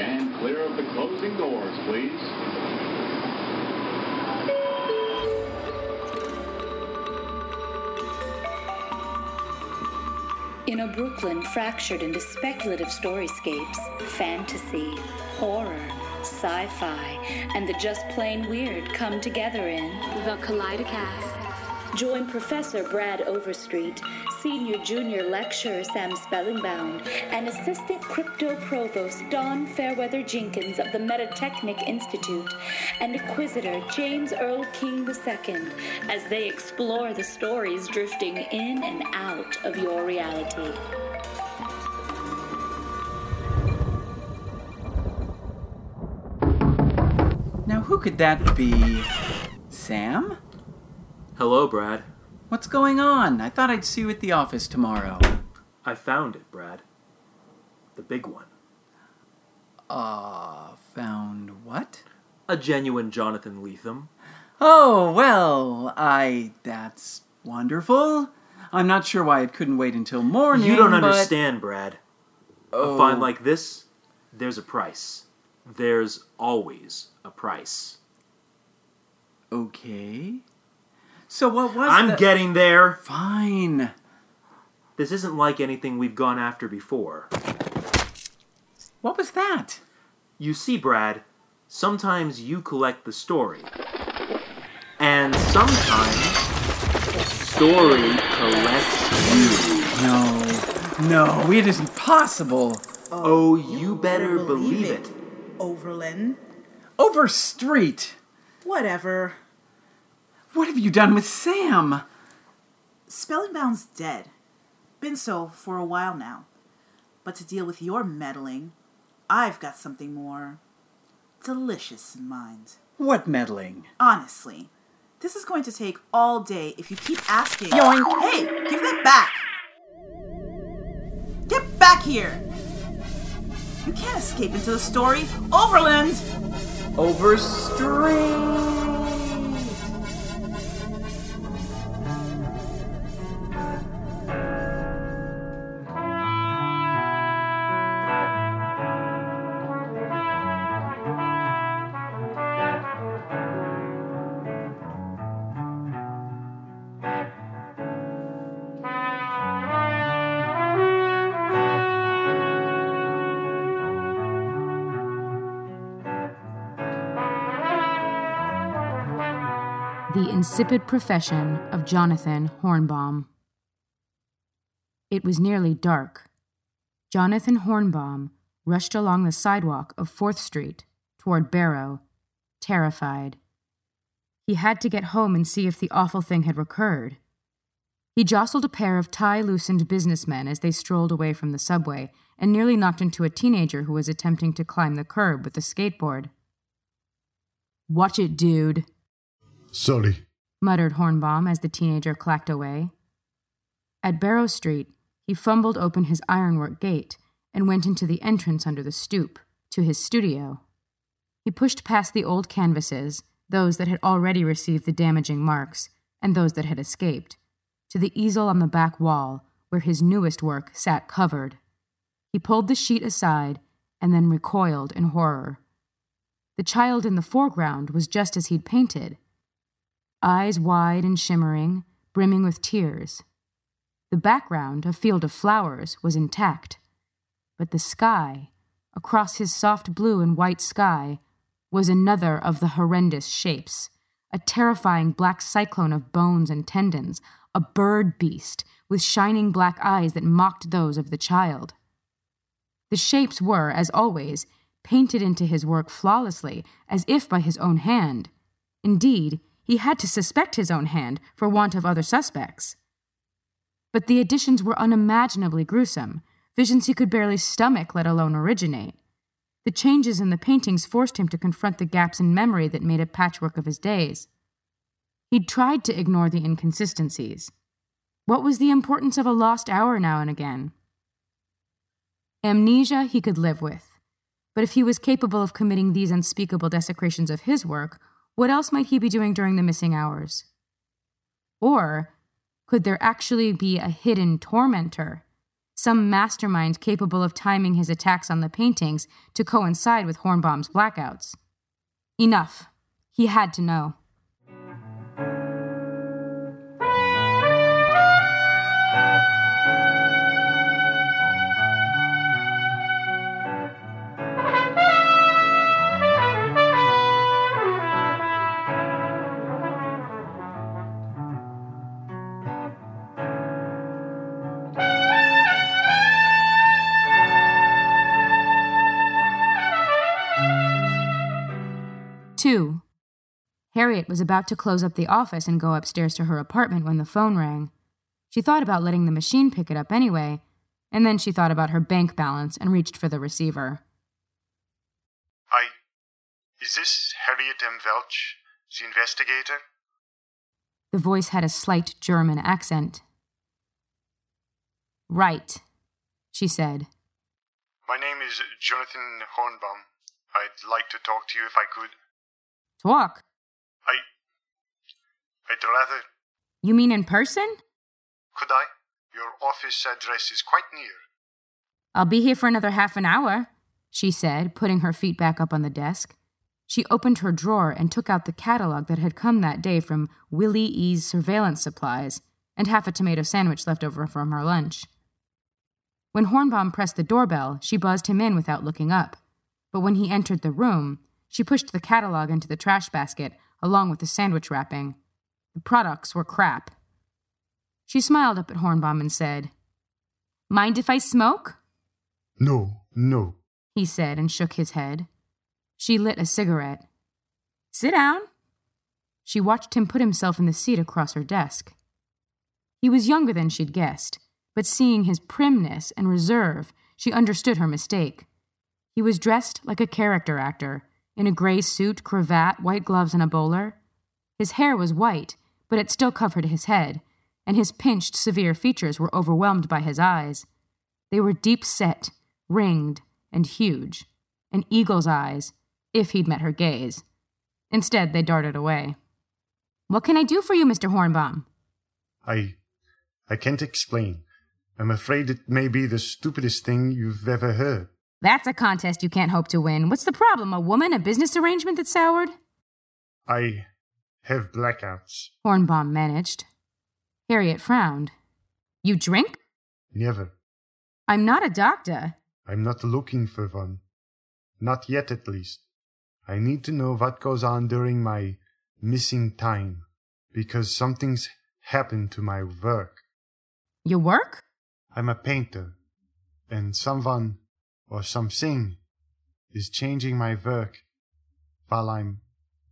Stand clear of the closing doors, please. In a Brooklyn fractured into speculative storyscapes, fantasy, horror, sci fi, and the just plain weird come together in The Kaleidocast. Join Professor Brad Overstreet, Senior Junior Lecturer Sam Spellingbound, and Assistant Crypto Provost Don Fairweather Jenkins of the Metatechnic Institute, and Inquisitor James Earl King II as they explore the stories drifting in and out of your reality. Now, who could that be? Sam? Hello, Brad. What's going on? I thought I'd see you at the office tomorrow. I found it, Brad. The big one. Uh, found what? A genuine Jonathan Lethem. Oh, well, I. That's wonderful. I'm not sure why it couldn't wait until morning. You don't but- understand, Brad. Oh. A find like this, there's a price. There's always a price. Okay. So what was I'm the- getting there. Fine. This isn't like anything we've gone after before. What was that? You see, Brad, sometimes you collect the story. And sometimes the story collects you. No, no, it isn't possible. Oh, oh you better believe it. Overland. Overstreet. Whatever. What have you done with Sam? Spellingbound's dead. Been so for a while now. But to deal with your meddling, I've got something more delicious in mind. What meddling? Honestly, this is going to take all day if you keep asking. Yoink. Hey, give that back! Get back here! You can't escape into the story. Overland! Overstreet. The Insipid Profession of Jonathan Hornbaum. It was nearly dark. Jonathan Hornbaum rushed along the sidewalk of 4th Street toward Barrow, terrified. He had to get home and see if the awful thing had recurred. He jostled a pair of tie loosened businessmen as they strolled away from the subway and nearly knocked into a teenager who was attempting to climb the curb with a skateboard. Watch it, dude, Sorry. muttered Hornbaum as the teenager clacked away. At Barrow Street, he fumbled open his ironwork gate and went into the entrance under the stoop, to his studio. He pushed past the old canvases, those that had already received the damaging marks, and those that had escaped, to the easel on the back wall, where his newest work sat covered. He pulled the sheet aside and then recoiled in horror. The child in the foreground was just as he'd painted eyes wide and shimmering, brimming with tears. The background, a field of flowers, was intact, but the sky, across his soft blue and white sky, was another of the horrendous shapes a terrifying black cyclone of bones and tendons, a bird beast with shining black eyes that mocked those of the child. The shapes were, as always, painted into his work flawlessly, as if by his own hand. Indeed, he had to suspect his own hand for want of other suspects. But the additions were unimaginably gruesome, visions he could barely stomach, let alone originate. The changes in the paintings forced him to confront the gaps in memory that made a patchwork of his days. He'd tried to ignore the inconsistencies. What was the importance of a lost hour now and again? Amnesia he could live with. But if he was capable of committing these unspeakable desecrations of his work, what else might he be doing during the missing hours? Or could there actually be a hidden tormentor, some mastermind capable of timing his attacks on the paintings to coincide with Hornbaum's blackouts. Enough. He had to know. Harriet was about to close up the office and go upstairs to her apartment when the phone rang. She thought about letting the machine pick it up anyway, and then she thought about her bank balance and reached for the receiver. I. Is this Harriet M. Welch, the investigator? The voice had a slight German accent. Right, she said. My name is Jonathan Hornbaum. I'd like to talk to you if I could. Talk. I'd rather. You mean in person? Could I? Your office address is quite near. I'll be here for another half an hour, she said, putting her feet back up on the desk. She opened her drawer and took out the catalog that had come that day from Willie E.'s surveillance supplies and half a tomato sandwich left over from her lunch. When Hornbaum pressed the doorbell, she buzzed him in without looking up. But when he entered the room, she pushed the catalog into the trash basket along with the sandwich wrapping. The products were crap. She smiled up at Hornbaum and said, Mind if I smoke? No, no. he said and shook his head. She lit a cigarette. Sit down. She watched him put himself in the seat across her desk. He was younger than she'd guessed, but seeing his primness and reserve, she understood her mistake. He was dressed like a character actor, in a gray suit, cravat, white gloves, and a bowler. His hair was white, but it still covered his head, and his pinched, severe features were overwhelmed by his eyes. They were deep set, ringed, and huge, an eagle's eyes, if he'd met her gaze. Instead, they darted away. What can I do for you, Mr. Hornbaum? I. I can't explain. I'm afraid it may be the stupidest thing you've ever heard. That's a contest you can't hope to win. What's the problem? A woman? A business arrangement that's soured? I have blackouts. Hornbaum managed. Harriet frowned. You drink? Never. I'm not a doctor. I'm not looking for one. Not yet, at least. I need to know what goes on during my missing time, because something's happened to my work. Your work? I'm a painter, and someone or something is changing my work while I'm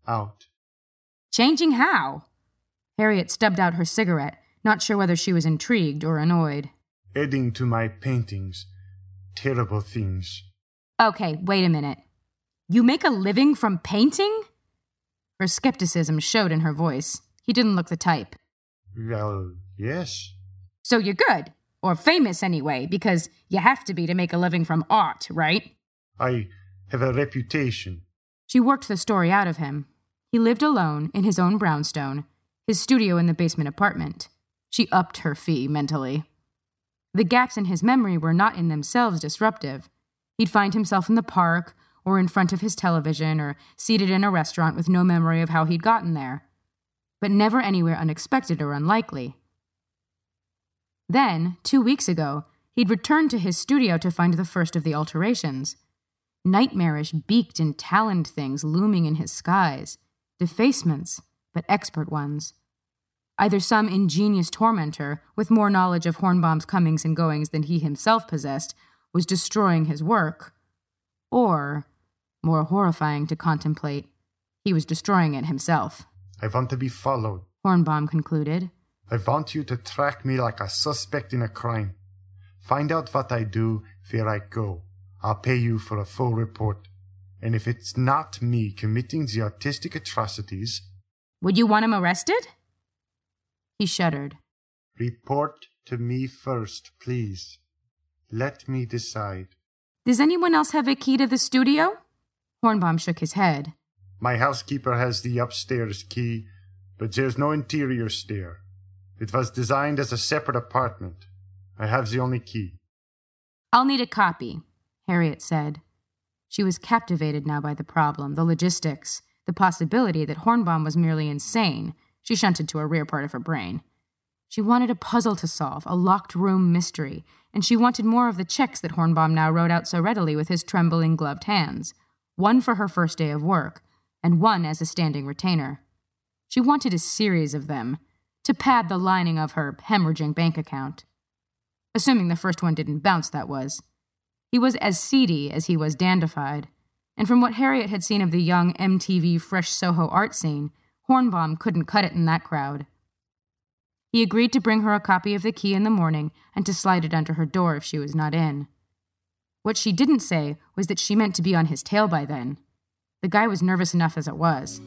out. Changing how? Harriet stubbed out her cigarette, not sure whether she was intrigued or annoyed. Adding to my paintings terrible things. Okay, wait a minute. You make a living from painting? Her skepticism showed in her voice. He didn't look the type. Well, yes. So you're good, or famous anyway, because you have to be to make a living from art, right? I have a reputation. She worked the story out of him. He lived alone in his own brownstone, his studio in the basement apartment. She upped her fee mentally. The gaps in his memory were not in themselves disruptive. He'd find himself in the park, or in front of his television, or seated in a restaurant with no memory of how he'd gotten there. But never anywhere unexpected or unlikely. Then, two weeks ago, he'd returned to his studio to find the first of the alterations. Nightmarish, beaked and taloned things looming in his skies. Defacements, but expert ones. Either some ingenious tormentor, with more knowledge of Hornbaum's comings and goings than he himself possessed, was destroying his work, or, more horrifying to contemplate, he was destroying it himself. I want to be followed. Hornbaum concluded. I want you to track me like a suspect in a crime. Find out what I do, where I go. I'll pay you for a full report. And if it's not me committing the artistic atrocities, Would you want him arrested? He shuddered. report to me first, please. Let me decide. Does anyone else have a key to the studio? Hornbaum shook his head. My housekeeper has the upstairs key, but there's no interior stair. It was designed as a separate apartment. I have the only key. I'll need a copy, Harriet said. She was captivated now by the problem, the logistics, the possibility that Hornbaum was merely insane. She shunted to a rear part of her brain. She wanted a puzzle to solve, a locked room mystery, and she wanted more of the checks that Hornbaum now wrote out so readily with his trembling gloved hands one for her first day of work, and one as a standing retainer. She wanted a series of them to pad the lining of her hemorrhaging bank account. Assuming the first one didn't bounce, that was. He was as seedy as he was dandified, and from what Harriet had seen of the young MTV Fresh Soho art scene, Hornbaum couldn't cut it in that crowd. He agreed to bring her a copy of the key in the morning and to slide it under her door if she was not in. What she didn't say was that she meant to be on his tail by then. The guy was nervous enough as it was.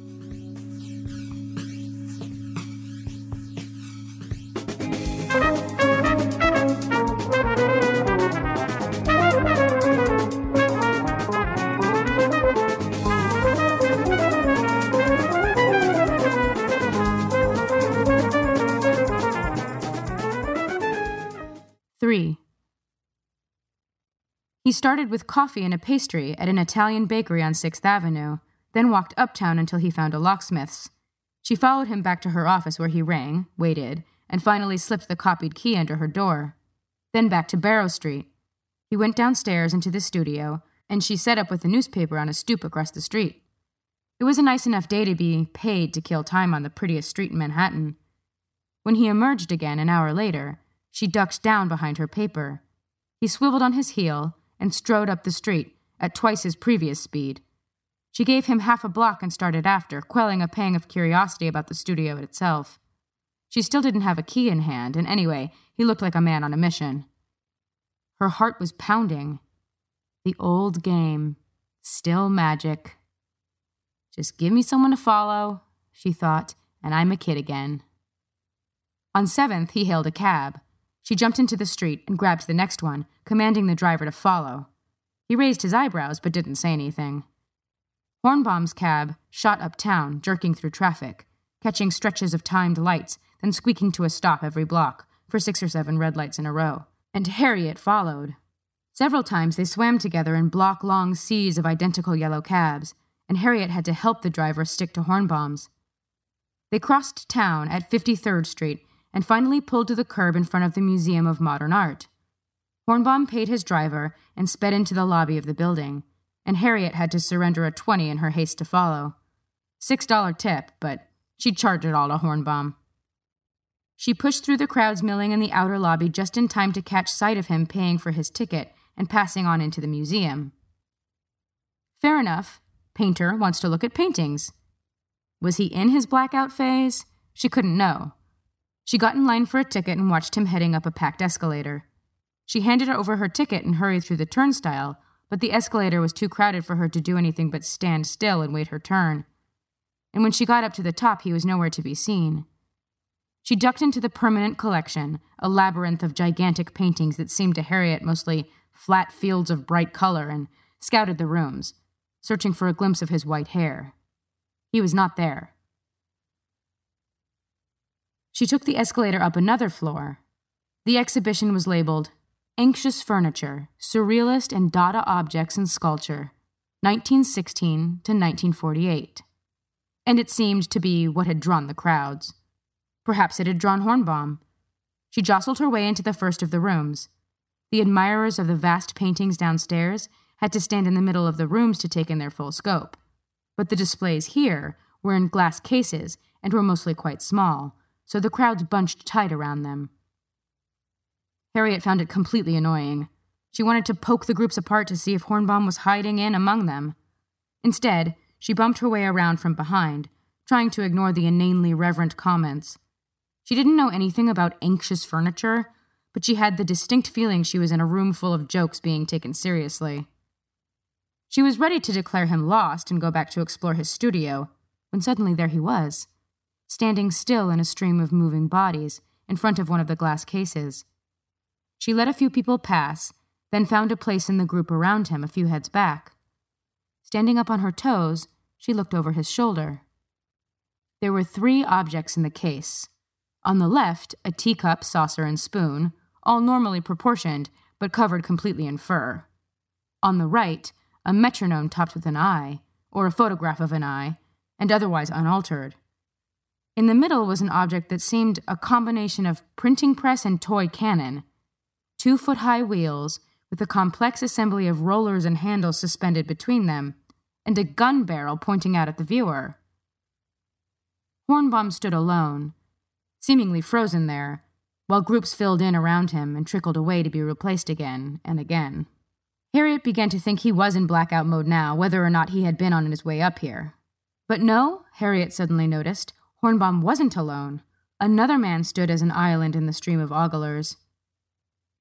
Three. He started with coffee and a pastry at an Italian bakery on 6th Avenue, then walked uptown until he found a locksmith's. She followed him back to her office where he rang, waited, and finally slipped the copied key under her door. Then back to Barrow Street. He went downstairs into the studio, and she set up with the newspaper on a stoop across the street. It was a nice enough day to be paid to kill time on the prettiest street in Manhattan. When he emerged again an hour later, she ducked down behind her paper. He swiveled on his heel and strode up the street at twice his previous speed. She gave him half a block and started after, quelling a pang of curiosity about the studio itself. She still didn't have a key in hand, and anyway, he looked like a man on a mission. Her heart was pounding. The old game. Still magic. Just give me someone to follow, she thought, and I'm a kid again. On 7th, he hailed a cab. She jumped into the street and grabbed the next one, commanding the driver to follow. He raised his eyebrows but didn't say anything. Hornbaum's cab shot uptown, jerking through traffic, catching stretches of timed lights, then squeaking to a stop every block for six or seven red lights in a row. And Harriet followed. Several times they swam together in block long seas of identical yellow cabs, and Harriet had to help the driver stick to Hornbaum's. They crossed town at 53rd Street and finally pulled to the curb in front of the Museum of Modern Art. Hornbaum paid his driver and sped into the lobby of the building, and Harriet had to surrender a 20 in her haste to follow. $6 tip, but she'd charge it all to Hornbaum. She pushed through the crowds milling in the outer lobby just in time to catch sight of him paying for his ticket and passing on into the museum. Fair enough. Painter wants to look at paintings. Was he in his blackout phase? She couldn't know. She got in line for a ticket and watched him heading up a packed escalator. She handed over her ticket and hurried through the turnstile, but the escalator was too crowded for her to do anything but stand still and wait her turn. And when she got up to the top, he was nowhere to be seen. She ducked into the permanent collection, a labyrinth of gigantic paintings that seemed to Harriet mostly flat fields of bright color, and scouted the rooms, searching for a glimpse of his white hair. He was not there. She took the escalator up another floor. The exhibition was labeled Anxious Furniture Surrealist and Dada Objects and Sculpture, 1916 to 1948. And it seemed to be what had drawn the crowds. Perhaps it had drawn Hornbaum. She jostled her way into the first of the rooms. The admirers of the vast paintings downstairs had to stand in the middle of the rooms to take in their full scope. But the displays here were in glass cases and were mostly quite small, so the crowds bunched tight around them. Harriet found it completely annoying. She wanted to poke the groups apart to see if Hornbaum was hiding in among them. Instead, she bumped her way around from behind, trying to ignore the inanely reverent comments. She didn't know anything about anxious furniture, but she had the distinct feeling she was in a room full of jokes being taken seriously. She was ready to declare him lost and go back to explore his studio, when suddenly there he was standing still in a stream of moving bodies in front of one of the glass cases. She let a few people pass, then found a place in the group around him a few heads back. Standing up on her toes, she looked over his shoulder. There were three objects in the case. On the left, a teacup, saucer, and spoon, all normally proportioned, but covered completely in fur. On the right, a metronome topped with an eye, or a photograph of an eye, and otherwise unaltered. In the middle was an object that seemed a combination of printing press and toy cannon. Two foot high wheels, with a complex assembly of rollers and handles suspended between them, and a gun barrel pointing out at the viewer. Hornbaum stood alone, seemingly frozen there, while groups filled in around him and trickled away to be replaced again and again. Harriet began to think he was in blackout mode now, whether or not he had been on his way up here. But no, Harriet suddenly noticed, Hornbaum wasn't alone. Another man stood as an island in the stream of oglers.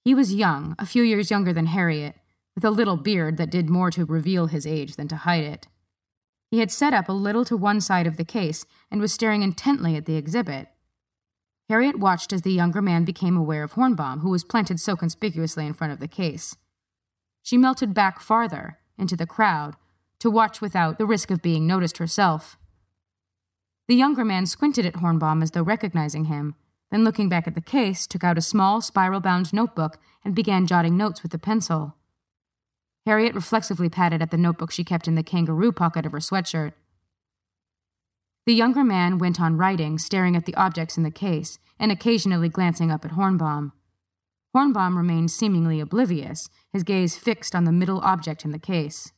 He was young, a few years younger than Harriet, with a little beard that did more to reveal his age than to hide it. He had set up a little to one side of the case and was staring intently at the exhibit. Harriet watched as the younger man became aware of Hornbaum, who was planted so conspicuously in front of the case. She melted back farther, into the crowd, to watch without the risk of being noticed herself. The younger man squinted at Hornbaum as though recognizing him, then looking back at the case, took out a small, spiral bound notebook and began jotting notes with a pencil. Harriet reflexively patted at the notebook she kept in the kangaroo pocket of her sweatshirt. The younger man went on writing, staring at the objects in the case, and occasionally glancing up at Hornbaum. Hornbaum remained seemingly oblivious, his gaze fixed on the middle object in the case.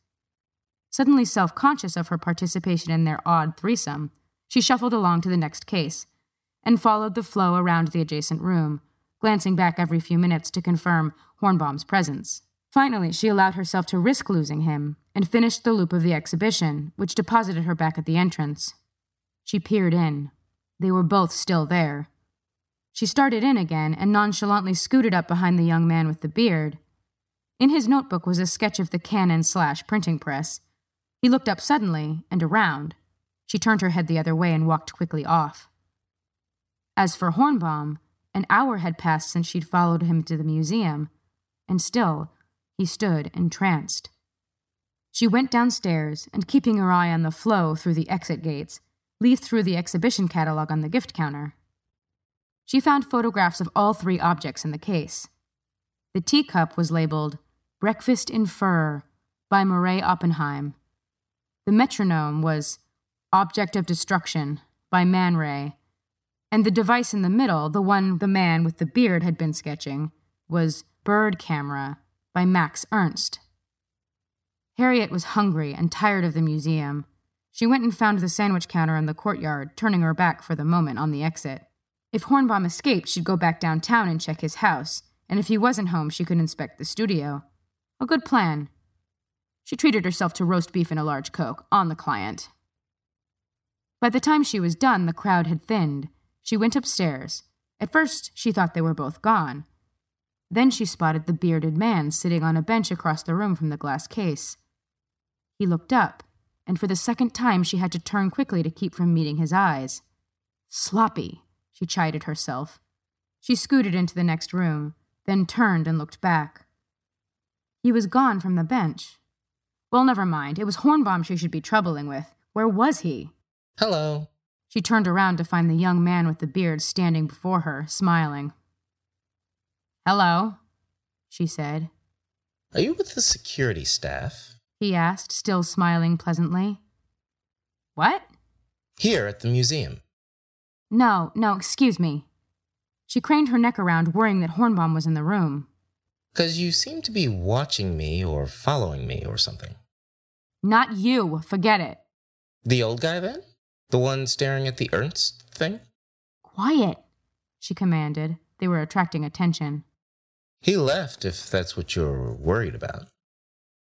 Suddenly self conscious of her participation in their odd threesome, she shuffled along to the next case and followed the flow around the adjacent room, glancing back every few minutes to confirm Hornbaum's presence. Finally, she allowed herself to risk losing him and finished the loop of the exhibition, which deposited her back at the entrance. She peered in. They were both still there. She started in again and nonchalantly scooted up behind the young man with the beard. In his notebook was a sketch of the cannon slash printing press. He looked up suddenly and around. She turned her head the other way and walked quickly off. As for Hornbaum, an hour had passed since she'd followed him to the museum, and still he stood entranced. She went downstairs and, keeping her eye on the flow through the exit gates, leafed through the exhibition catalog on the gift counter. She found photographs of all three objects in the case. The teacup was labeled Breakfast in Fur by Meret Oppenheim. The metronome was Object of Destruction by Man Ray. And the device in the middle, the one the man with the beard had been sketching, was Bird Camera by Max Ernst. Harriet was hungry and tired of the museum. She went and found the sandwich counter in the courtyard, turning her back for the moment on the exit. If Hornbaum escaped, she'd go back downtown and check his house, and if he wasn't home, she could inspect the studio. A good plan. She treated herself to roast beef and a large Coke, on the client. By the time she was done, the crowd had thinned. She went upstairs. At first, she thought they were both gone. Then she spotted the bearded man sitting on a bench across the room from the glass case. He looked up, and for the second time she had to turn quickly to keep from meeting his eyes. Sloppy, she chided herself. She scooted into the next room, then turned and looked back. He was gone from the bench. Well, never mind. It was Hornbaum she should be troubling with. Where was he? Hello. She turned around to find the young man with the beard standing before her, smiling. Hello, she said. Are you with the security staff? He asked, still smiling pleasantly. What? Here at the museum. No, no, excuse me. She craned her neck around, worrying that Hornbaum was in the room. Because you seem to be watching me or following me or something. Not you. Forget it. The old guy then? The one staring at the Ernst thing? Quiet, she commanded. They were attracting attention. He left, if that's what you're worried about.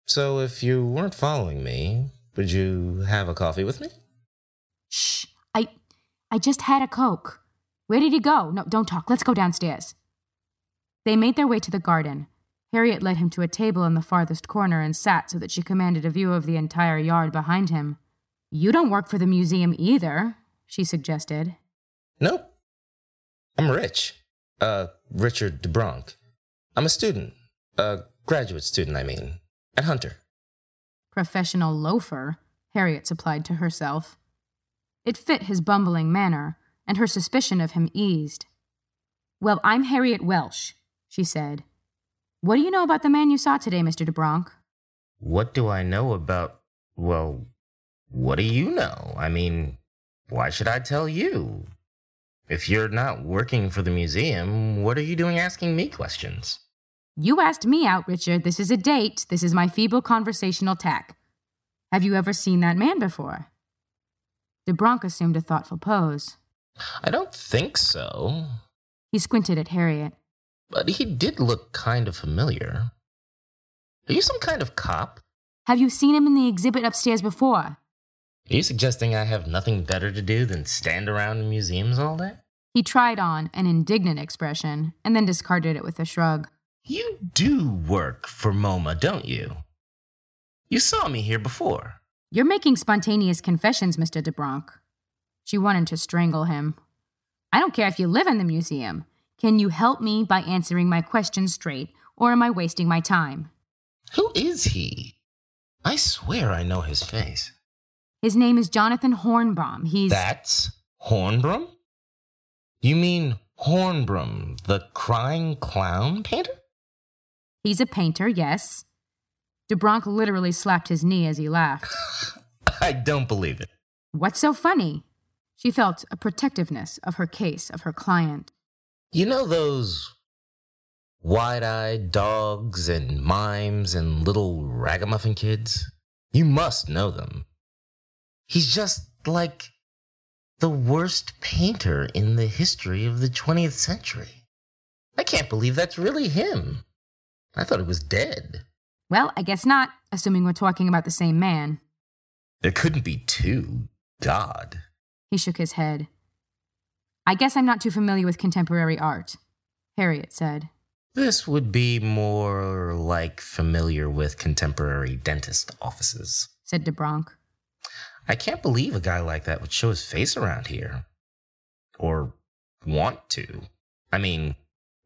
So if you weren't following me, would you have a coffee with me? Shh. I I just had a Coke. Where did he go? No, don't talk. Let's go downstairs. They made their way to the garden. Harriet led him to a table in the farthest corner and sat so that she commanded a view of the entire yard behind him. You don't work for the museum either, she suggested. Nope. I'm rich. Uh, Richard DeBronk. I'm a student. A graduate student, I mean. At Hunter. Professional loafer, Harriet supplied to herself. It fit his bumbling manner, and her suspicion of him eased. Well, I'm Harriet Welsh, she said. What do you know about the man you saw today, Mr. DeBronk? What do I know about. Well, what do you know? I mean, why should I tell you? If you're not working for the museum, what are you doing asking me questions? You asked me out, Richard. This is a date. This is my feeble conversational tack. Have you ever seen that man before? DeBronk assumed a thoughtful pose. I don't think so. He squinted at Harriet. But he did look kind of familiar. Are you some kind of cop? Have you seen him in the exhibit upstairs before? Are you suggesting I have nothing better to do than stand around in museums all day? He tried on an indignant expression and then discarded it with a shrug. You do work for MoMA, don't you? You saw me here before. You're making spontaneous confessions, Mr. DeBronk. She wanted to strangle him. I don't care if you live in the museum. Can you help me by answering my questions straight, or am I wasting my time? Who is he? I swear I know his face. His name is Jonathan Hornbaum. He's. That's Hornbaum? You mean Hornbaum, the crying clown painter? He's a painter, yes. DeBronk literally slapped his knee as he laughed. I don't believe it. What's so funny? She felt a protectiveness of her case, of her client. You know those wide eyed dogs and mimes and little ragamuffin kids? You must know them. He's just like the worst painter in the history of the 20th century. I can't believe that's really him. I thought he was dead. Well, I guess not, assuming we're talking about the same man. There couldn't be two. God. He shook his head. I guess I'm not too familiar with contemporary art, Harriet said. This would be more like familiar with contemporary dentist offices, said DeBronk. I can't believe a guy like that would show his face around here. Or want to. I mean,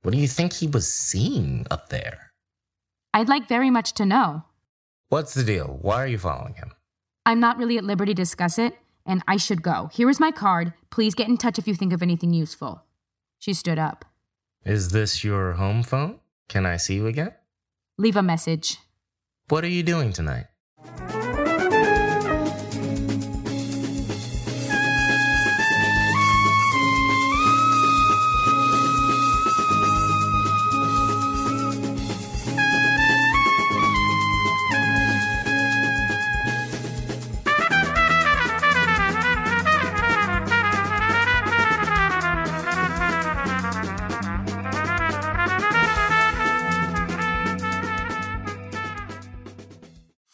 what do you think he was seeing up there? I'd like very much to know. What's the deal? Why are you following him? I'm not really at liberty to discuss it, and I should go. Here is my card. Please get in touch if you think of anything useful. She stood up. Is this your home phone? Can I see you again? Leave a message. What are you doing tonight?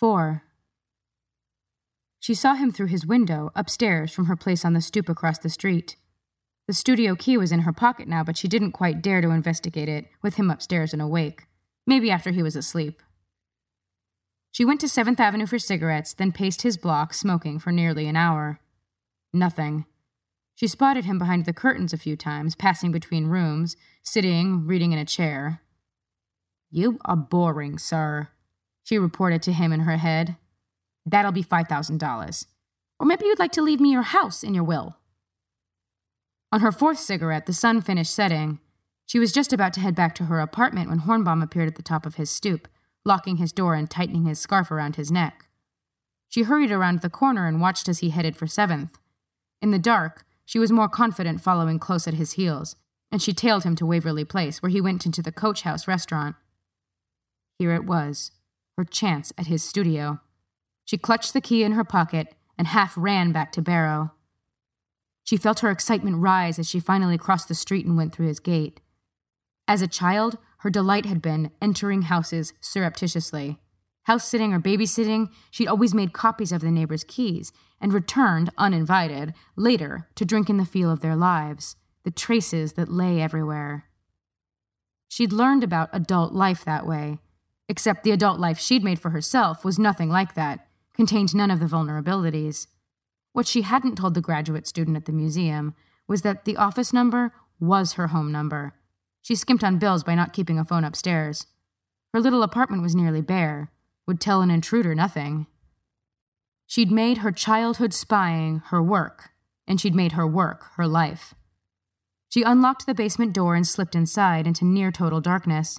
Four. She saw him through his window upstairs from her place on the stoop across the street. The studio key was in her pocket now, but she didn't quite dare to investigate it with him upstairs and awake. Maybe after he was asleep. She went to 7th Avenue for cigarettes, then paced his block, smoking for nearly an hour. Nothing. She spotted him behind the curtains a few times, passing between rooms, sitting, reading in a chair. You are boring, sir, she reported to him in her head. That'll be $5,000. Or maybe you'd like to leave me your house in your will. On her fourth cigarette, the sun finished setting. She was just about to head back to her apartment when Hornbaum appeared at the top of his stoop, locking his door and tightening his scarf around his neck. She hurried around the corner and watched as he headed for Seventh. In the dark, she was more confident following close at his heels, and she tailed him to Waverly Place, where he went into the Coach House restaurant. Here it was, her chance at his studio. She clutched the key in her pocket and half ran back to Barrow. She felt her excitement rise as she finally crossed the street and went through his gate. As a child, her delight had been entering houses surreptitiously. House sitting or babysitting, she'd always made copies of the neighbors' keys and returned, uninvited, later to drink in the feel of their lives, the traces that lay everywhere. She'd learned about adult life that way, except the adult life she'd made for herself was nothing like that, contained none of the vulnerabilities. What she hadn't told the graduate student at the museum was that the office number was her home number. She skimped on bills by not keeping a phone upstairs. Her little apartment was nearly bare, would tell an intruder nothing. She'd made her childhood spying her work, and she'd made her work her life. She unlocked the basement door and slipped inside into near total darkness.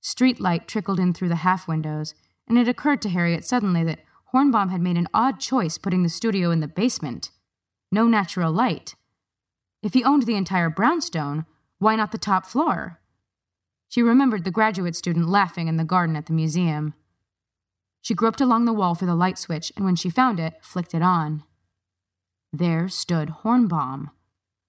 Street light trickled in through the half windows, and it occurred to Harriet suddenly that Hornbaum had made an odd choice putting the studio in the basement. No natural light. If he owned the entire brownstone, why not the top floor? She remembered the graduate student laughing in the garden at the museum. She groped along the wall for the light switch, and when she found it, flicked it on. There stood Hornbaum,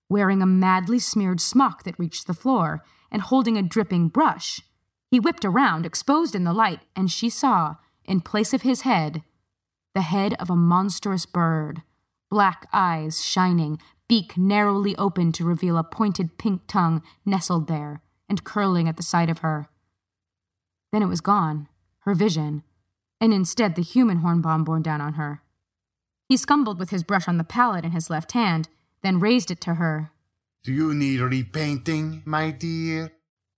wearing a madly smeared smock that reached the floor, and holding a dripping brush. He whipped around, exposed in the light, and she saw, in place of his head, the head of a monstrous bird, black eyes shining, beak narrowly open to reveal a pointed pink tongue nestled there and curling at the sight of her. Then it was gone, her vision, and instead the human Hornbaum bore down on her. He scumbled with his brush on the palette in his left hand, then raised it to her. Do you need repainting, my dear?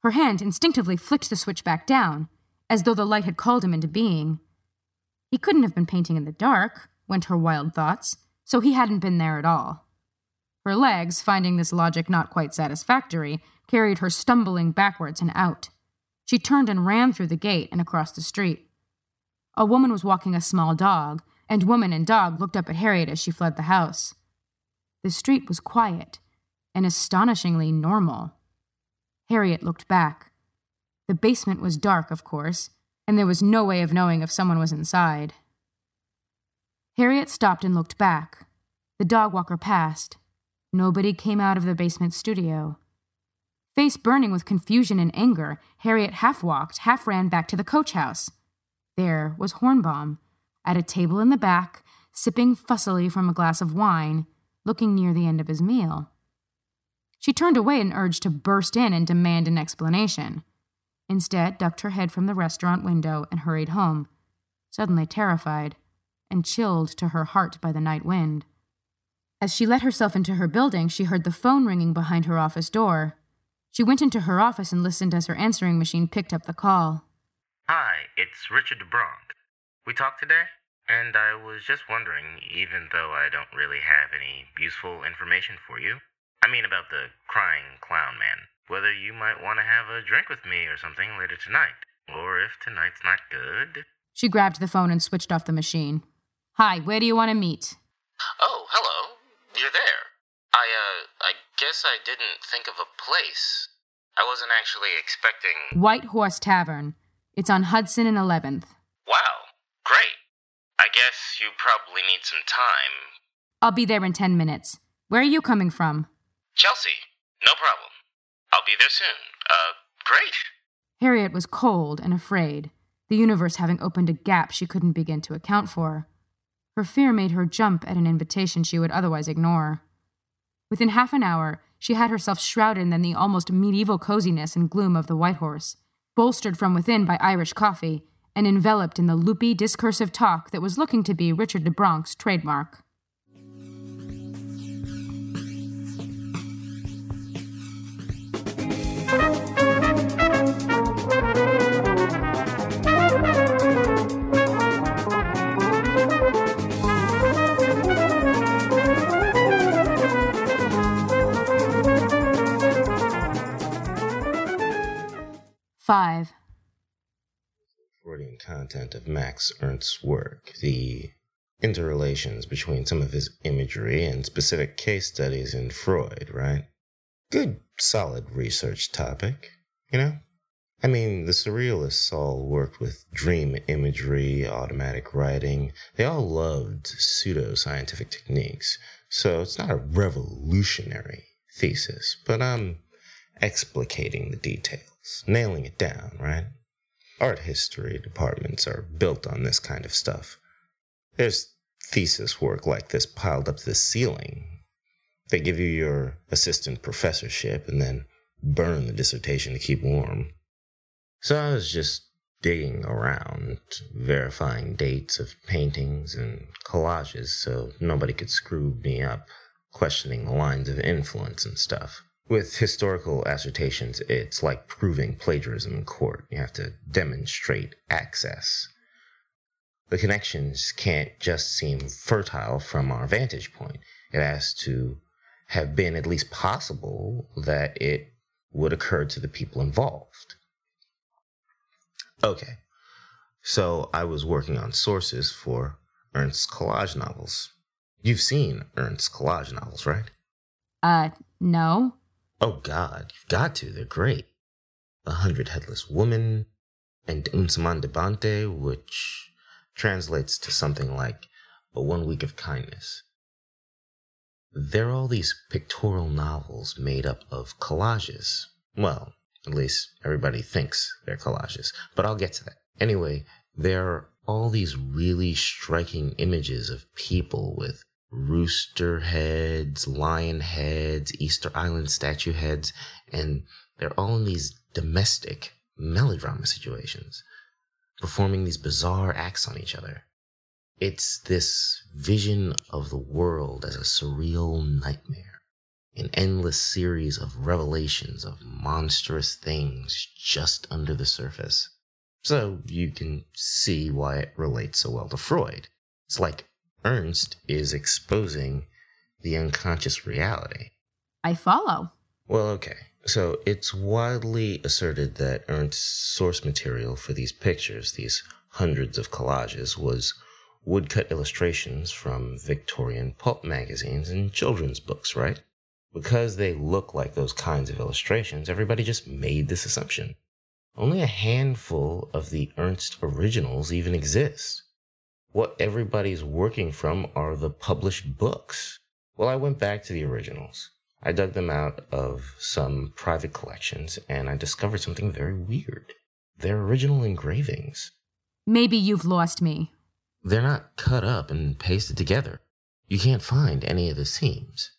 Her hand instinctively flicked the switch back down, as though the light had called him into being. He couldn't have been painting in the dark, went her wild thoughts, so he hadn't been there at all. Her legs, finding this logic not quite satisfactory, carried her stumbling backwards and out. She turned and ran through the gate and across the street. A woman was walking a small dog, and woman and dog looked up at Harriet as she fled the house. The street was quiet and astonishingly normal. Harriet looked back. The basement was dark, of course, and there was no way of knowing if someone was inside. Harriet stopped and looked back. The dog walker passed. Nobody came out of the basement studio. Face burning with confusion and anger, Harriet half walked, half ran back to the coach house. There was Hornbaum, at a table in the back, sipping fussily from a glass of wine, looking near the end of his meal. She turned away and urged to burst in and demand an explanation. Instead, ducked her head from the restaurant window and hurried home, suddenly terrified and chilled to her heart by the night wind. As she let herself into her building, she heard the phone ringing behind her office door. She went into her office and listened as her answering machine picked up the call. Hi, it's Richard DeBronk. We talked today? And I was just wondering, even though I don't really have any useful information for you, I mean about the crying clown man, whether you might want to have a drink with me or something later tonight. Or if tonight's not good. She grabbed the phone and switched off the machine. Hi, where do you want to meet? Oh, hello. You're there. I, uh, I guess I didn't think of a place. I wasn't actually expecting. White Horse Tavern. It's on Hudson and 11th. Wow, great. I guess you probably need some time. I'll be there in 10 minutes. Where are you coming from? Chelsea, no problem. I'll be there soon. Uh, great. Harriet was cold and afraid, the universe having opened a gap she couldn't begin to account for. Her fear made her jump at an invitation she would otherwise ignore. Within half an hour, she had herself shrouded in the almost medieval coziness and gloom of the White Horse, bolstered from within by Irish coffee, and enveloped in the loopy, discursive talk that was looking to be Richard de Bronk's trademark. Five. Freudian content of Max Ernst's work, the interrelations between some of his imagery and specific case studies in Freud, right? Good, solid research topic, you know? I mean, the surrealists all worked with dream imagery, automatic writing. They all loved pseudo-scientific techniques. So it's not a revolutionary thesis, but I'm explicating the details, nailing it down, right? Art history departments are built on this kind of stuff. There's thesis work like this piled up to the ceiling. They give you your assistant professorship and then burn the dissertation to keep warm. So I was just digging around, verifying dates of paintings and collages so nobody could screw me up, questioning the lines of influence and stuff. With historical assertions, it's like proving plagiarism in court. You have to demonstrate access. The connections can't just seem fertile from our vantage point. It has to have been at least possible that it would occur to the people involved. Okay. So I was working on sources for Ernst's collage novels. You've seen Ernst's collage novels, right? Uh, no. Oh God, you've got to. They're great. A Hundred Headless Woman and Un which translates to something like a one week of kindness. They're all these pictorial novels made up of collages. Well, at least everybody thinks they're collages, but I'll get to that. Anyway, there are all these really striking images of people with rooster heads, lion heads, Easter Island statue heads, and they're all in these domestic melodrama situations, performing these bizarre acts on each other. It's this vision of the world as a surreal nightmare, an endless series of revelations of monstrous things just under the surface. So you can see why it relates so well to Freud. It's like Ernst is exposing the unconscious reality. I follow. Well, okay. So it's widely asserted that Ernst's source material for these pictures, these hundreds of collages, was woodcut illustrations from Victorian pulp magazines and children's books, right? Because they look like those kinds of illustrations, everybody just made this assumption. Only a handful of the Ernst originals even exist. What everybody's working from are the published books. Well, I went back to the originals. I dug them out of some private collections and I discovered something very weird. They're original engravings. Maybe you've lost me. They're not cut up and pasted together. You can't find any of the seams.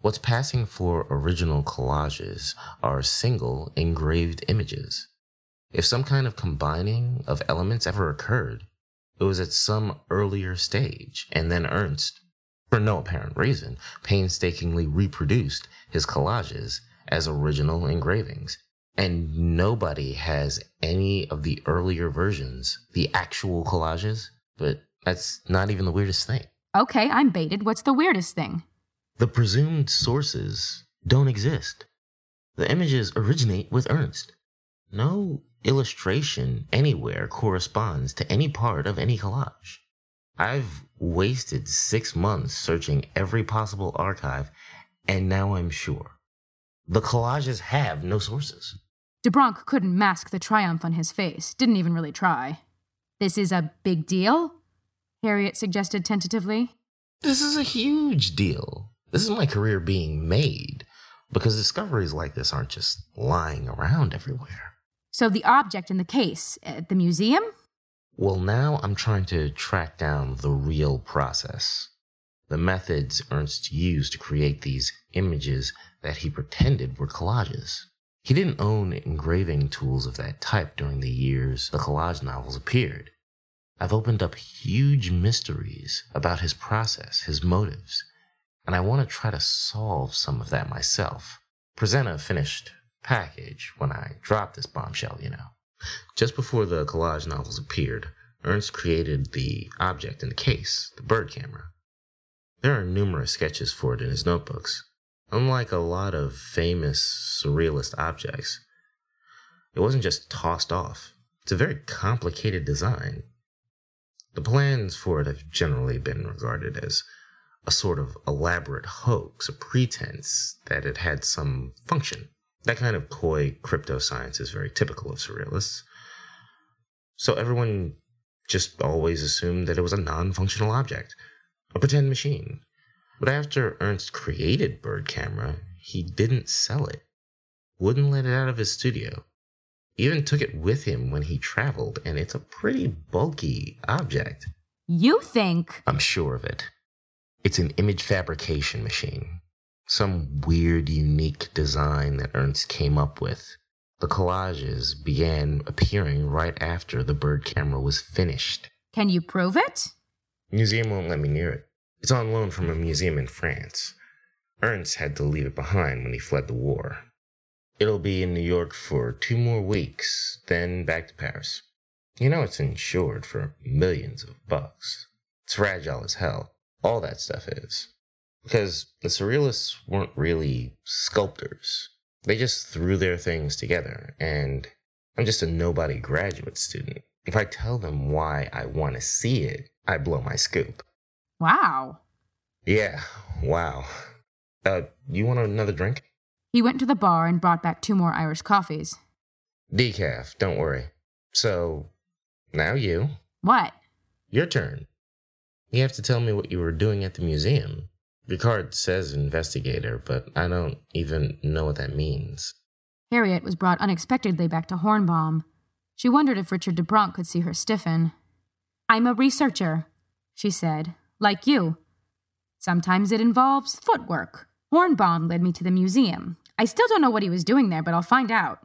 What's passing for original collages are single engraved images. If some kind of combining of elements ever occurred, it was at some earlier stage, and then Ernst, for no apparent reason, painstakingly reproduced his collages as original engravings. And nobody has any of the earlier versions, the actual collages, but that's not even the weirdest thing. Okay, I'm baited. What's the weirdest thing? The presumed sources don't exist. The images originate with Ernst. No illustration anywhere corresponds to any part of any collage. I've wasted six months searching every possible archive, and now I'm sure. The collages have no sources. DeBronk couldn't mask the triumph on his face, didn't even really try. This is a big deal? Harriet suggested tentatively. This is a huge deal. This is my career being made because discoveries like this aren't just lying around everywhere. So the object in the case, at the museum? Well, now I'm trying to track down the real process. The methods Ernst used to create these images that he pretended were collages. He didn't own engraving tools of that type during the years the collage novels appeared. I've opened up huge mysteries about his process, his motives, and I want to try to solve some of that myself. Present a finished package when I drop this bombshell, you know. Just before the collage novels appeared, Ernst created the object in the case, the bird camera. There are numerous sketches for it in his notebooks. Unlike a lot of famous surrealist objects, it wasn't just tossed off. It's a very complicated design. The plans for it have generally been regarded as a sort of elaborate hoax, a pretense that it had some function. That kind of coy crypto science is very typical of surrealists. So everyone just always assumed that it was a non functional object, a pretend machine. But after Ernst created Bird Camera, he didn't sell it, wouldn't let it out of his studio. Even took it with him when he traveled, and it's a pretty bulky object. You think? I'm sure of it. It's an image fabrication machine. Some weird, unique design that Ernst came up with. The collages began appearing right after the bird camera was finished. Can you prove it? Museum won't let me near it. It's on loan from a museum in France. Ernst had to leave it behind when he fled the war. It'll be in New York for two more weeks, then back to Paris. You know it's insured for millions of bucks. It's fragile as hell. All that stuff is. Because the surrealists weren't really sculptors. They just threw their things together, and I'm just a nobody graduate student. If I tell them why I want to see it, I blow my scoop. Wow. Yeah, wow. Uh, you want another drink? He went to the bar and brought back two more Irish coffees. Decaf, don't worry. So, now you. What? Your turn. You have to tell me what you were doing at the museum. Card says investigator, but I don't even know what that means. Harriet was brought unexpectedly back to Hornbaum. She wondered if Richard DeBronk could see her stiffen. I'm a researcher, she said, like you. Sometimes it involves footwork. Hornbaum led me to the museum. I still don't know what he was doing there, but I'll find out.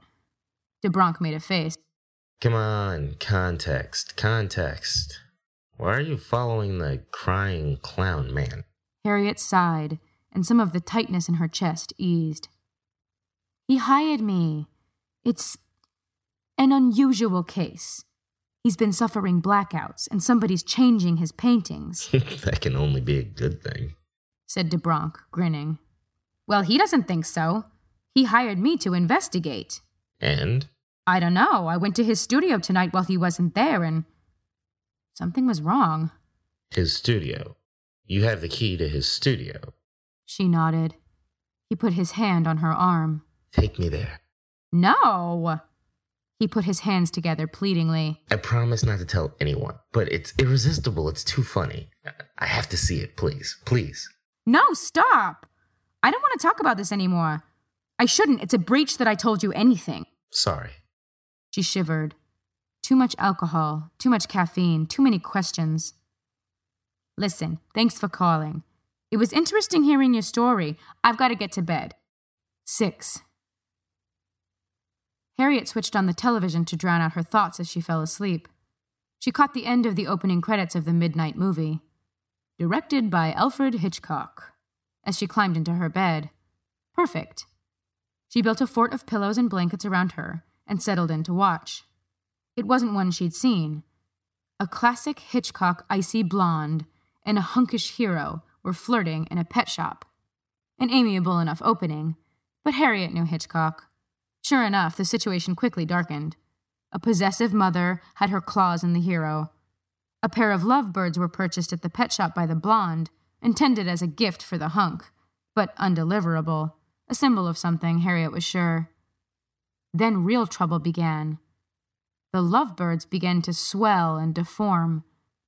DeBronk made a face. Come on, context, context. Why are you following the crying clown man? Harriet sighed, and some of the tightness in her chest eased. He hired me. It's an unusual case. He's been suffering blackouts, and somebody's changing his paintings, that can only be a good thing. said DeBronk, grinning. Well, he doesn't think so. He hired me to investigate. And? I don't know. I went to his studio tonight while he wasn't there, and something was wrong. His studio. You have the key to his studio. She nodded. He put his hand on her arm. Take me there. No! He put his hands together pleadingly. I promise not to tell anyone, but it's irresistible. It's too funny. I- have to see it, please. Please. No, stop! I don't want to talk about this anymore. I shouldn't. It's a breach that I told you anything. Sorry. She shivered. Too much alcohol, too much caffeine, too many questions. Listen, thanks for calling. It was interesting hearing your story. I've got to get to bed. Six. Harriet switched on the television to drown out her thoughts as she fell asleep. She caught the end of the opening credits of the midnight movie. Directed by Alfred Hitchcock. As she climbed into her bed. Perfect. She built a fort of pillows and blankets around her and settled in to watch. It wasn't one she'd seen. A classic Hitchcock icy blonde and a hunkish hero were flirting in a pet shop. An amiable enough opening, but Harriet knew Hitchcock. Sure enough, the situation quickly darkened. A possessive mother had her claws in the hero. A pair of lovebirds were purchased at the pet shop by the blonde, intended as a gift for the hunk, but undeliverable, a symbol of something, Harriet was sure. Then real trouble began. The lovebirds began to swell and deform,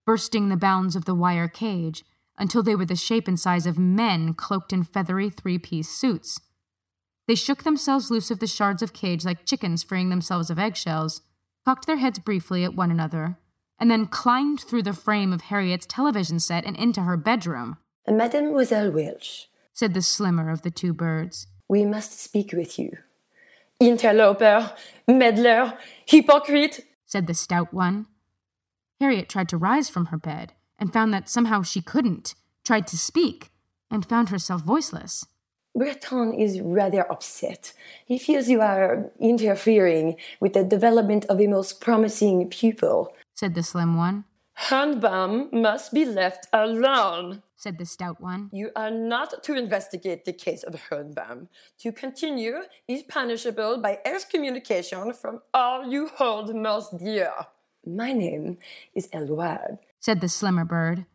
bursting the bounds of the wire cage until they were the shape and size of men cloaked in feathery three piece suits. They shook themselves loose of the shards of cage like chickens freeing themselves of eggshells, cocked their heads briefly at one another, and then climbed through the frame of Harriet's television set and into her bedroom, Mademoiselle Welch, said the slimmer of the two birds. we must speak with you. Interloper, meddler, hypocrite. said the stout one. Harriet tried to rise from her bed and found that somehow she couldn't, tried to speak, and found herself voiceless. Breton is rather upset. He feels you are interfering with the development of a most promising pupil. said the slim one, Hornbaum must be left alone. said the stout one, You are not to investigate the case of Hornbaum. To continue is punishable by excommunication from all you hold most dear. My name is Eloise. said the slimmer bird,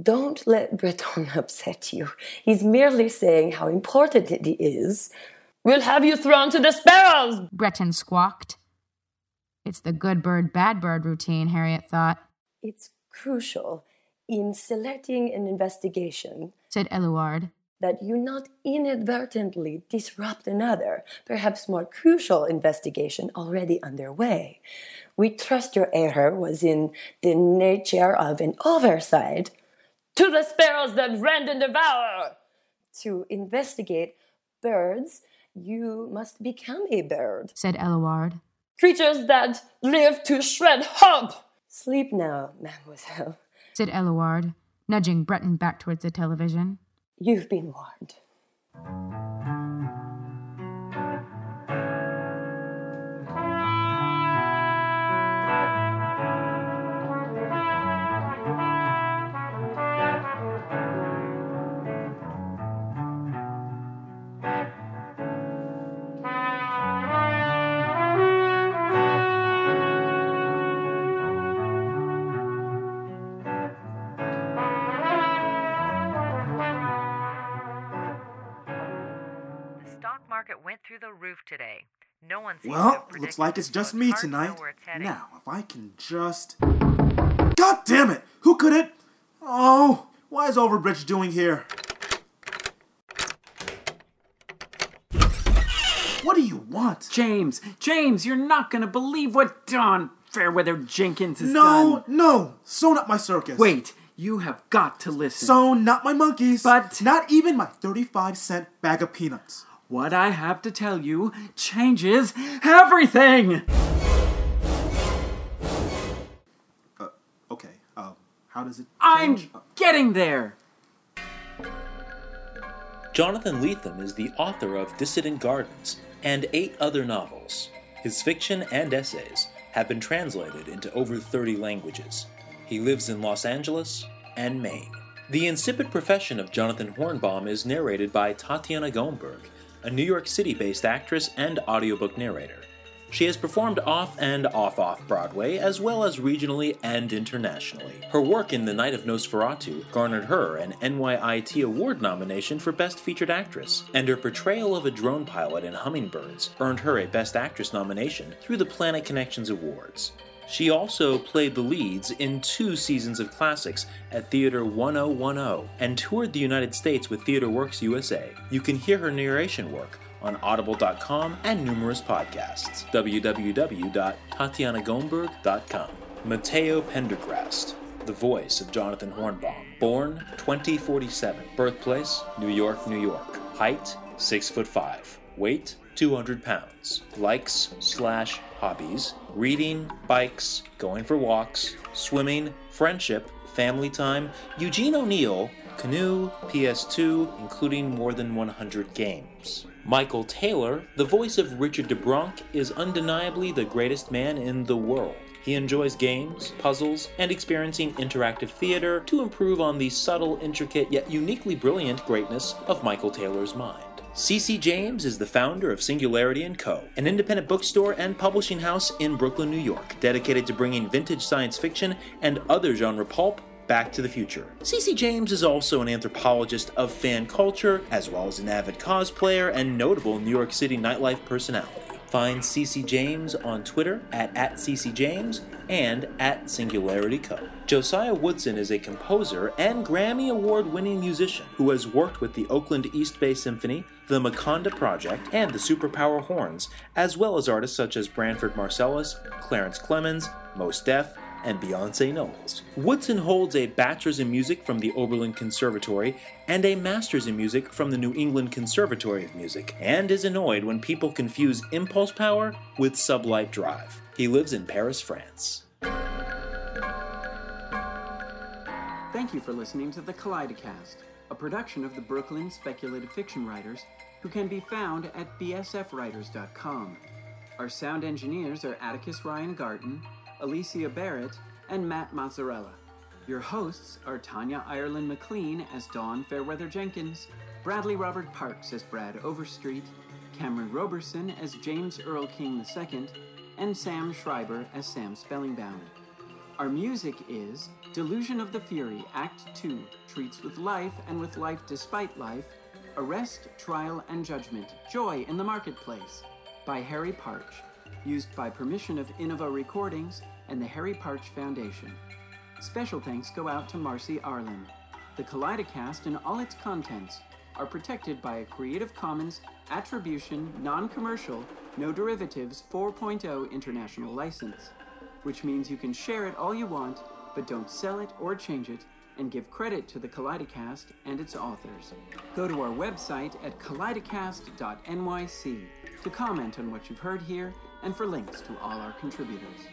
Don't let Breton upset you. He's merely saying how important it is. We'll have you thrown to the sparrows! Breton squawked. It's the good bird, bad bird routine, Harriet thought, It's crucial in selecting an investigation said Eluard, that you not inadvertently disrupt another, perhaps more crucial investigation already underway. We trust your error was in the nature of an oversight. To the sparrows that rend and devour! To investigate birds, you must become a bird. said Eluard, Creatures that live to shred hope! Sleep now, mademoiselle. said Eluard, nudging Breton back towards the television. You've been warned. Roof today. No one seems Well, have looks like it's just me hard to tonight. where it's heading. Now, if I can just. God damn it! Who could it? Oh, why is Overbridge doing here? What do you want? James, James, you're not gonna believe what Dawn Fairweather Jenkins has No, done. no! So not my circus. Wait, you have got to listen. So not my monkeys. But- Not even my 35 cent bag of peanuts. What I have to tell you changes everything! Uh, okay, um, how does it I'm getting there! Jonathan Lethem is the author of Dissident Gardens and eight other novels. His fiction and essays have been translated into over 30 languages. He lives in Los Angeles and Maine. The insipid profession of Jonathan Hornbaum is narrated by Tatiana Gomberg, a New York City based actress and audiobook narrator. She has performed off and off off Broadway, as well as regionally and internationally. Her work in The Night of Nosferatu garnered her an NYIT Award nomination for Best Featured Actress, and her portrayal of a drone pilot in Hummingbirds earned her a Best Actress nomination through the Planet Connections Awards. She also played the leads in two seasons of classics at Theater 1010 and toured the United States with Theater Works USA. You can hear her narration work on audible.com and numerous podcasts. www.tatianagomberg.com. Matteo Pendergrast, the voice of Jonathan Hornbaum. Born 2047. Birthplace New York, New York. Height 6 foot 5. Weight 200 pounds. Likes slash hobbies reading, bikes, going for walks, swimming, friendship, family time, Eugene O'Neill, canoe, PS2, including more than 100 games. Michael Taylor, the voice of Richard DeBronk, is undeniably the greatest man in the world. He enjoys games, puzzles, and experiencing interactive theater to improve on the subtle, intricate, yet uniquely brilliant greatness of Michael Taylor's mind. CC James is the founder of Singularity & Co., an independent bookstore and publishing house in Brooklyn, New York, dedicated to bringing vintage science fiction and other genre pulp back to the future. CC James is also an anthropologist of fan culture, as well as an avid cosplayer and notable New York City nightlife personality. Find CC James on Twitter at, at CCJames and at Singularity Co. Josiah Woodson is a composer and Grammy Award winning musician who has worked with the Oakland East Bay Symphony, the Maconda Project, and the Superpower Horns, as well as artists such as Branford Marsalis, Clarence Clemons, Mos Def, and Beyonce Knowles. Woodson holds a bachelor's in music from the Oberlin Conservatory and a master's in music from the New England Conservatory of Music, and is annoyed when people confuse impulse power with sublight drive. He lives in Paris, France. Thank you for listening to the Kaleidocast, a production of the Brooklyn Speculative Fiction Writers, who can be found at bsfwriters.com. Our sound engineers are Atticus Ryan Garten, Alicia Barrett, and Matt Mazzarella. Your hosts are Tanya Ireland McLean as Dawn Fairweather Jenkins, Bradley Robert Parks as Brad Overstreet, Cameron Roberson as James Earl King II, and Sam Schreiber as Sam Spellingbound. Our music is Delusion of the Fury, Act 2, Treats with Life and with Life Despite Life, Arrest, Trial, and Judgment, Joy in the Marketplace, by Harry Partch, used by permission of Innova Recordings and the Harry Partch Foundation. Special thanks go out to Marcy Arlen. The Kaleidocast and all its contents are protected by a Creative Commons Attribution, Non Commercial, No Derivatives 4.0 international license, which means you can share it all you want, but don't sell it or change it, and give credit to the Kaleidocast and its authors. Go to our website at kaleidocast.nyc to comment on what you've heard here and for links to all our contributors.